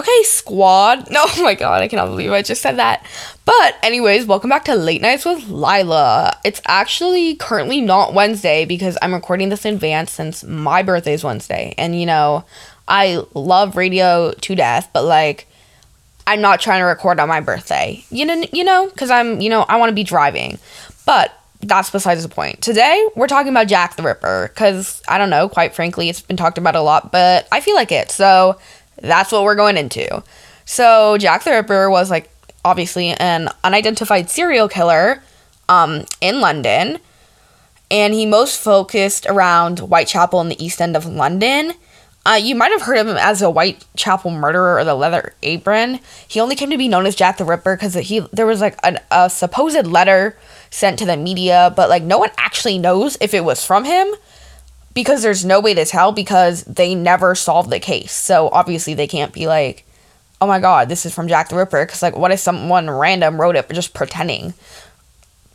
Okay, squad. No, oh my god, I cannot believe I just said that. But, anyways, welcome back to Late Nights with Lila. It's actually currently not Wednesday because I'm recording this in advance since my birthday is Wednesday. And, you know, I love radio to death, but like, I'm not trying to record on my birthday. You know, you know, because I'm, you know, I want to be driving. But that's besides the point. Today, we're talking about Jack the Ripper because I don't know, quite frankly, it's been talked about a lot, but I feel like it. So that's what we're going into. So Jack the Ripper was like obviously an unidentified serial killer um, in London, and he most focused around Whitechapel in the East End of London. Uh, you might have heard of him as a Whitechapel murderer or the Leather Apron. He only came to be known as Jack the Ripper because he there was like a supposed letter sent to the media, but like no one actually knows if it was from him because there's no way to tell because they never solved the case. So obviously they can't be like, oh my god, this is from Jack the Ripper. Because like, what if someone random wrote it just pretending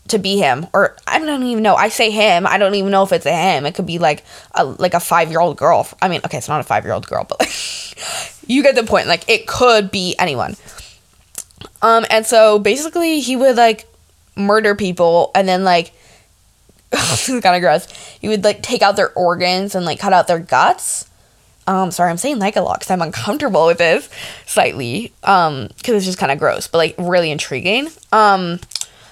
to be him? Or I don't even know. I say him. I don't even know if it's a him. It could be like a like a five year old girl. I mean, okay, it's not a five year old girl, but like, you get the point. Like it could be anyone. Um, and so basically he would like murder people and then like this is kind of gross. You would like take out their organs and like cut out their guts. Um, sorry, I'm saying like a lot because I'm uncomfortable with this slightly. Um, because it's just kind of gross, but like really intriguing. Um,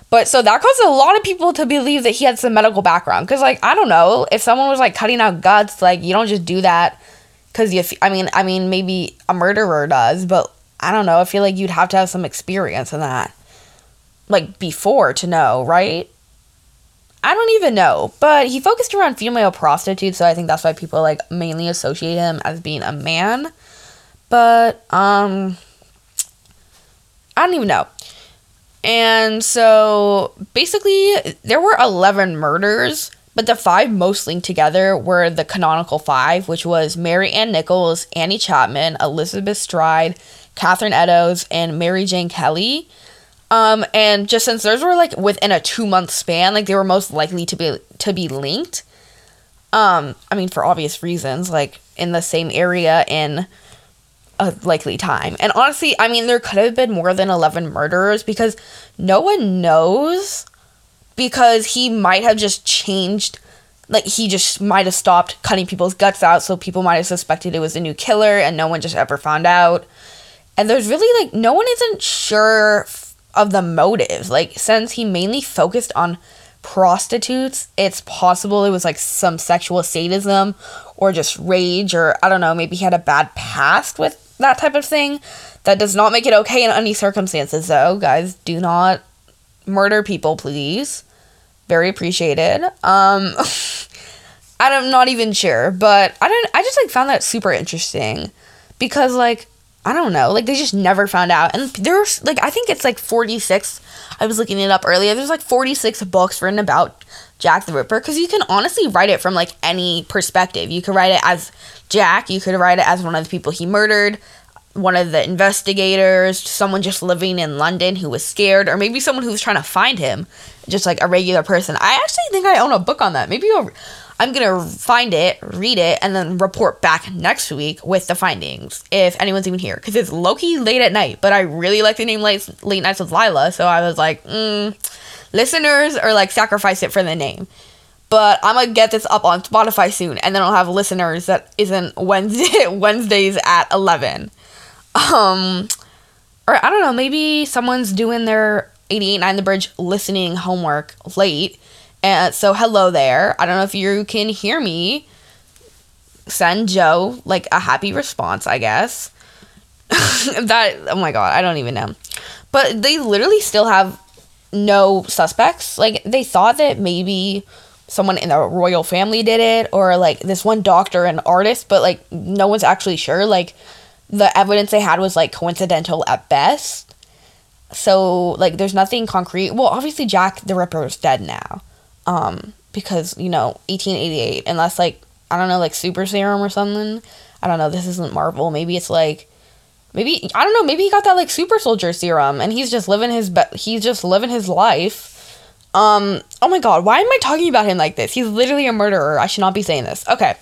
but so that caused a lot of people to believe that he had some medical background. Cause like I don't know if someone was like cutting out guts, like you don't just do that. Cause you, f- I mean, I mean maybe a murderer does, but I don't know. I feel like you'd have to have some experience in that, like before to know, right? I don't even know, but he focused around female prostitutes, so I think that's why people like mainly associate him as being a man. But um I don't even know. And so basically there were 11 murders, but the five most linked together were the canonical five, which was Mary Ann Nichols, Annie Chapman, Elizabeth Stride, Catherine Eddowes, and Mary Jane Kelly. Um, and just since those were like within a two month span, like they were most likely to be to be linked. Um, I mean for obvious reasons, like in the same area in a likely time. And honestly, I mean there could have been more than eleven murderers because no one knows because he might have just changed like he just might have stopped cutting people's guts out so people might have suspected it was a new killer and no one just ever found out and there's really like no one isn't sure of the motives. Like, since he mainly focused on prostitutes, it's possible it was like some sexual sadism or just rage, or I don't know, maybe he had a bad past with that type of thing. That does not make it okay in any circumstances, though. Guys, do not murder people, please. Very appreciated. Um, I'm not even sure, but I don't. I just like found that super interesting because like I don't know. Like they just never found out. And there's like I think it's like 46. I was looking it up earlier. There's like 46 books written about Jack the Ripper cuz you can honestly write it from like any perspective. You could write it as Jack, you could write it as one of the people he murdered, one of the investigators, someone just living in London who was scared or maybe someone who was trying to find him, just like a regular person. I actually think I own a book on that. Maybe I'll I'm gonna find it, read it, and then report back next week with the findings if anyone's even here. Because it's Loki late at night, but I really like the name Late, late Nights with Lila, so I was like, mm, listeners or like sacrifice it for the name. But I'm gonna get this up on Spotify soon, and then I'll have listeners that isn't Wednesday Wednesdays at eleven. Um, or I don't know, maybe someone's doing their 889 The Bridge listening homework late and so, hello there. I don't know if you can hear me. Send Joe like a happy response, I guess. that, oh my god, I don't even know. But they literally still have no suspects. Like, they thought that maybe someone in the royal family did it, or like this one doctor and artist, but like, no one's actually sure. Like, the evidence they had was like coincidental at best. So, like, there's nothing concrete. Well, obviously, Jack the Ripper is dead now um, because you know 1888 unless like I don't know like super serum or something. I don't know. This isn't Marvel. Maybe it's like maybe I don't know. Maybe he got that like super soldier serum and he's just living his be- he's just living his life. Um. Oh my God. Why am I talking about him like this? He's literally a murderer. I should not be saying this. Okay.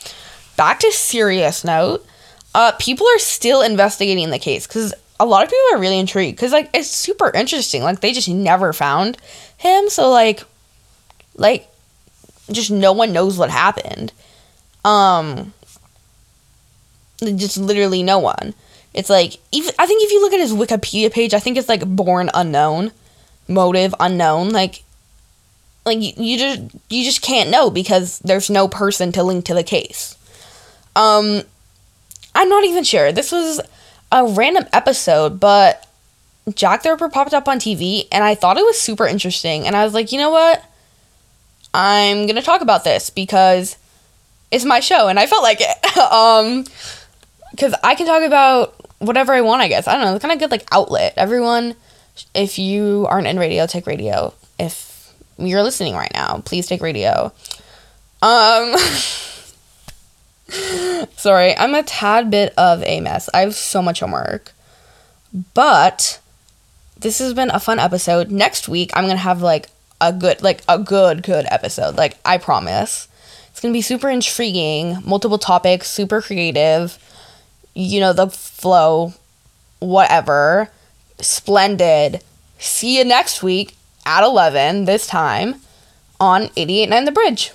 Back to serious note. Uh, people are still investigating the case because a lot of people are really intrigued because like it's super interesting. Like they just never found him, so like, like, just no one knows what happened. Um, just literally no one. It's like even I think if you look at his Wikipedia page, I think it's like born unknown, motive unknown. Like, like you, you just you just can't know because there's no person to link to the case. Um, I'm not even sure. This was a random episode, but Jack the Ripper popped up on TV, and I thought it was super interesting. And I was like, you know what? I'm gonna talk about this because it's my show, and I felt like it. um, because I can talk about whatever I want. I guess I don't know. It's kind of good like outlet. Everyone, if you aren't in radio, take radio. If you're listening right now, please take radio. Um. Sorry, I'm a tad bit of a mess. I have so much homework. But this has been a fun episode. Next week I'm going to have like a good like a good good episode. Like I promise. It's going to be super intriguing, multiple topics, super creative. You know, the flow whatever. Splendid. See you next week at 11 this time on 889 The Bridge.